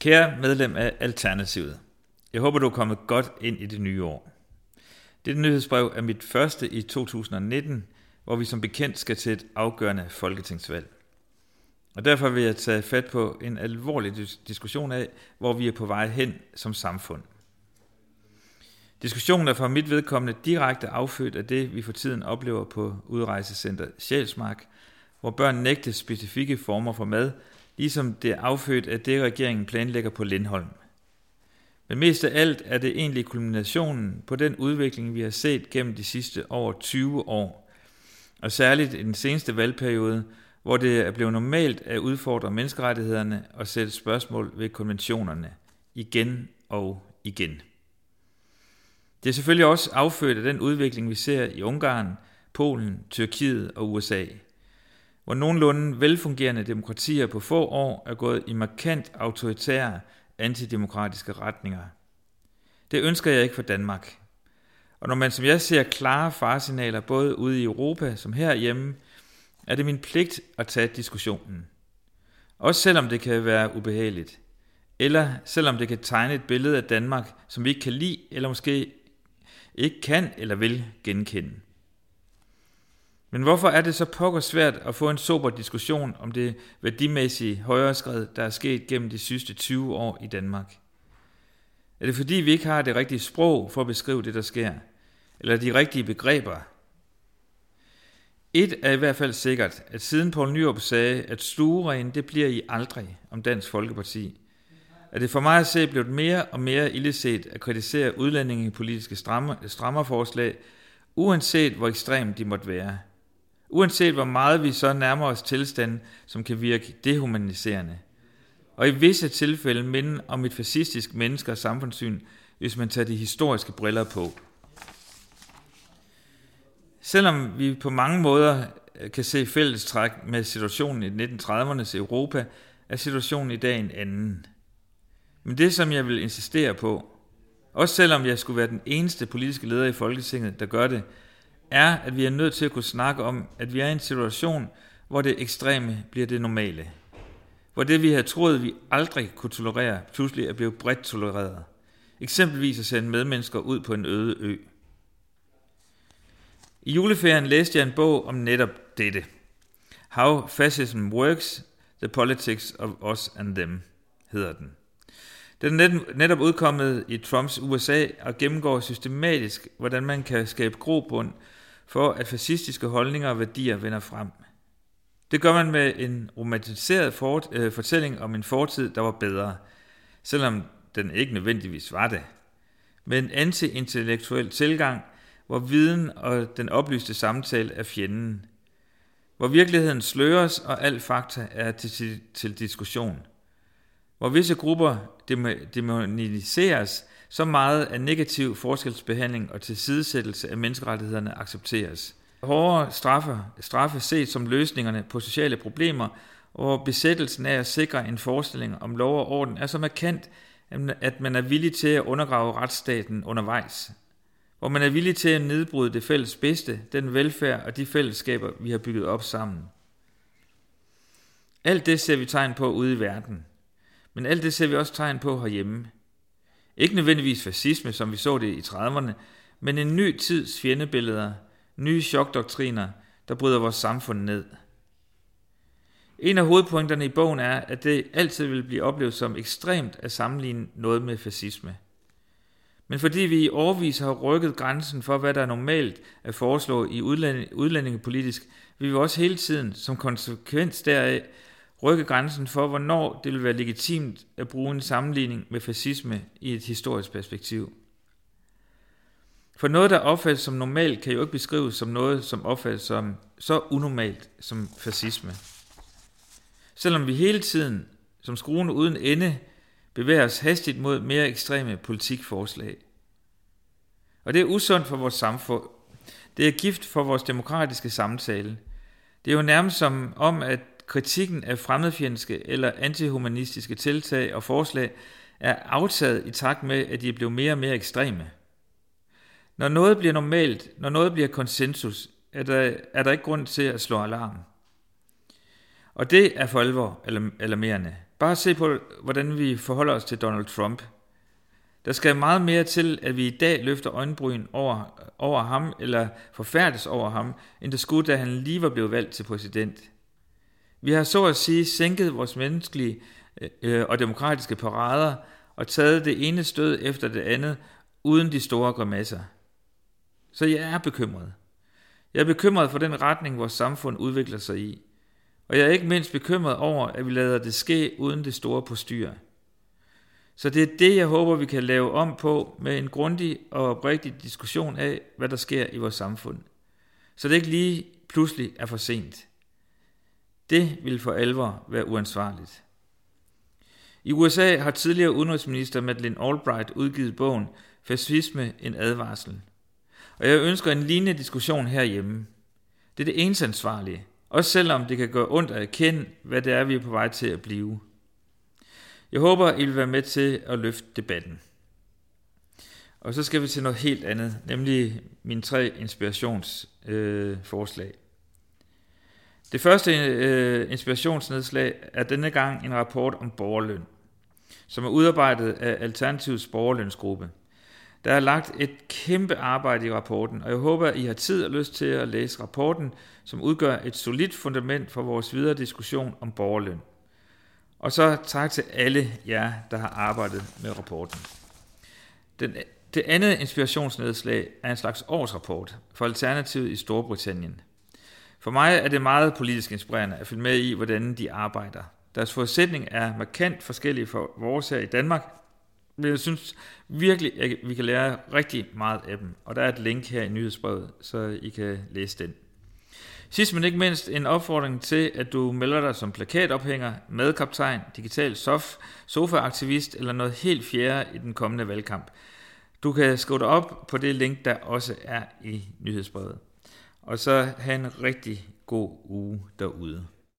Kære medlem af Alternativet, jeg håber, du er kommet godt ind i det nye år. Dette nyhedsbrev er mit første i 2019, hvor vi som bekendt skal til et afgørende folketingsvalg. Og derfor vil jeg tage fat på en alvorlig diskussion af, hvor vi er på vej hen som samfund. Diskussionen er fra mit vedkommende direkte affødt af det, vi for tiden oplever på udrejsecenter Sjælsmark, hvor børn nægtes specifikke former for mad, ligesom det er affødt af det, regeringen planlægger på Lindholm. Men mest af alt er det egentlig kulminationen på den udvikling, vi har set gennem de sidste over 20 år, og særligt i den seneste valgperiode, hvor det er blevet normalt at udfordre menneskerettighederne og sætte spørgsmål ved konventionerne igen og igen. Det er selvfølgelig også affødt af den udvikling, vi ser i Ungarn, Polen, Tyrkiet og USA, hvor nogenlunde velfungerende demokratier på få år er gået i markant autoritære antidemokratiske retninger. Det ønsker jeg ikke for Danmark. Og når man som jeg ser klare faresignaler både ude i Europa som herhjemme, er det min pligt at tage diskussionen. Også selvom det kan være ubehageligt. Eller selvom det kan tegne et billede af Danmark, som vi ikke kan lide, eller måske ikke kan eller vil genkende. Men hvorfor er det så pokker svært at få en sober diskussion om det værdimæssige højreskred, der er sket gennem de sidste 20 år i Danmark? Er det fordi, vi ikke har det rigtige sprog for at beskrive det, der sker? Eller de rigtige begreber? Et er i hvert fald sikkert, at siden Poul Nyrup sagde, at stueren det bliver I aldrig om Dansk Folkeparti, er det for mig at se blevet mere og mere illeset at kritisere udlændingepolitiske strammer, strammerforslag, uanset hvor ekstremt de måtte være. Uanset hvor meget vi så nærmer os tilstanden, som kan virke dehumaniserende. Og i visse tilfælde minde om et fascistisk menneske- og samfundssyn, hvis man tager de historiske briller på. Selvom vi på mange måder øh, kan se fællestræk med situationen i 1930'ernes Europa, er situationen i dag en anden. Men det, som jeg vil insistere på, også selvom jeg skulle være den eneste politiske leder i Folketinget, der gør det, er, at vi er nødt til at kunne snakke om, at vi er i en situation, hvor det ekstreme bliver det normale. Hvor det, vi har troet, vi aldrig kunne tolerere, pludselig er blevet bredt tolereret. Eksempelvis at sende medmennesker ud på en øde ø. I juleferien læste jeg en bog om netop dette. How Fascism Works, The Politics of Us and Them, hedder den. Den er netop udkommet i Trumps USA og gennemgår systematisk, hvordan man kan skabe grobund for, at fascistiske holdninger og værdier vender frem. Det gør man med en romantiseret fort, øh, fortælling om en fortid, der var bedre, selvom den ikke nødvendigvis var det. Med en anti-intellektuel tilgang, hvor viden og den oplyste samtale er fjenden. Hvor virkeligheden sløres, og al fakta er til, til diskussion. Hvor visse grupper demoniseres, så meget af negativ forskelsbehandling og tilsidesættelse af menneskerettighederne accepteres. Hårdere straffe, straffe ses som løsningerne på sociale problemer, og besættelsen af at sikre en forestilling om lov og orden er så markant, at man er villig til at undergrave retsstaten undervejs. Hvor man er villig til at nedbryde det fælles bedste, den velfærd og de fællesskaber, vi har bygget op sammen. Alt det ser vi tegn på ude i verden. Men alt det ser vi også tegn på herhjemme. Ikke nødvendigvis fascisme, som vi så det i 30'erne, men en ny tids fjendebilleder, nye chokdoktriner, der bryder vores samfund ned. En af hovedpunkterne i bogen er, at det altid vil blive oplevet som ekstremt at sammenligne noget med fascisme. Men fordi vi i årvis har rykket grænsen for, hvad der er normalt at foreslå i udlændingepolitisk, vil vi også hele tiden, som konsekvens deraf, rykke grænsen for, hvornår det vil være legitimt at bruge en sammenligning med fascisme i et historisk perspektiv. For noget, der opfattes som normalt, kan jo ikke beskrives som noget, som opfattes som så unormalt som fascisme. Selvom vi hele tiden, som skruen uden ende, bevæger os hastigt mod mere ekstreme politikforslag. Og det er usundt for vores samfund. Det er gift for vores demokratiske samtale. Det er jo nærmest som om, at kritikken af fremmedfjendske eller antihumanistiske tiltag og forslag er aftaget i takt med, at de er blevet mere og mere ekstreme. Når noget bliver normalt, når noget bliver konsensus, er der, er der ikke grund til at slå alarm. Og det er for alvor alarmerende. Bare se på, hvordan vi forholder os til Donald Trump. Der skal meget mere til, at vi i dag løfter øjenbryn over, over ham, eller forfærdes over ham, end det skulle, da han lige var blevet valgt til præsident. Vi har så at sige sænket vores menneskelige øh, og demokratiske parader og taget det ene stød efter det andet, uden de store grimasser. Så jeg er bekymret. Jeg er bekymret for den retning, vores samfund udvikler sig i. Og jeg er ikke mindst bekymret over, at vi lader det ske uden det store postyr. Så det er det, jeg håber, vi kan lave om på med en grundig og oprigtig diskussion af, hvad der sker i vores samfund. Så det ikke lige pludselig er for sent. Det vil for alvor være uansvarligt. I USA har tidligere udenrigsminister Madeleine Albright udgivet bogen Fascisme en advarsel. Og jeg ønsker en lignende diskussion herhjemme. Det er det eneste ansvarlige, også selvom det kan gøre ondt at erkende, hvad det er, vi er på vej til at blive. Jeg håber, I vil være med til at løfte debatten. Og så skal vi til noget helt andet, nemlig mine tre inspirationsforslag. Øh, det første øh, inspirationsnedslag er denne gang en rapport om borgerløn, som er udarbejdet af Alternativets borgerlønsgruppe. Der er lagt et kæmpe arbejde i rapporten, og jeg håber, at I har tid og lyst til at læse rapporten, som udgør et solidt fundament for vores videre diskussion om borgerløn. Og så tak til alle jer, der har arbejdet med rapporten. Den, det andet inspirationsnedslag er en slags årsrapport for Alternativet i Storbritannien. For mig er det meget politisk inspirerende at følge med i, hvordan de arbejder. Deres forudsætning er markant forskellige fra vores her i Danmark, men jeg synes virkelig, at vi kan lære rigtig meget af dem. Og der er et link her i nyhedsbrevet, så I kan læse den. Sidst men ikke mindst en opfordring til, at du melder dig som plakatophænger, madkaptajn, digital sof, sofaaktivist eller noget helt fjerde i den kommende valgkamp. Du kan skrive dig op på det link, der også er i nyhedsbrevet. Og så have en rigtig god uge derude.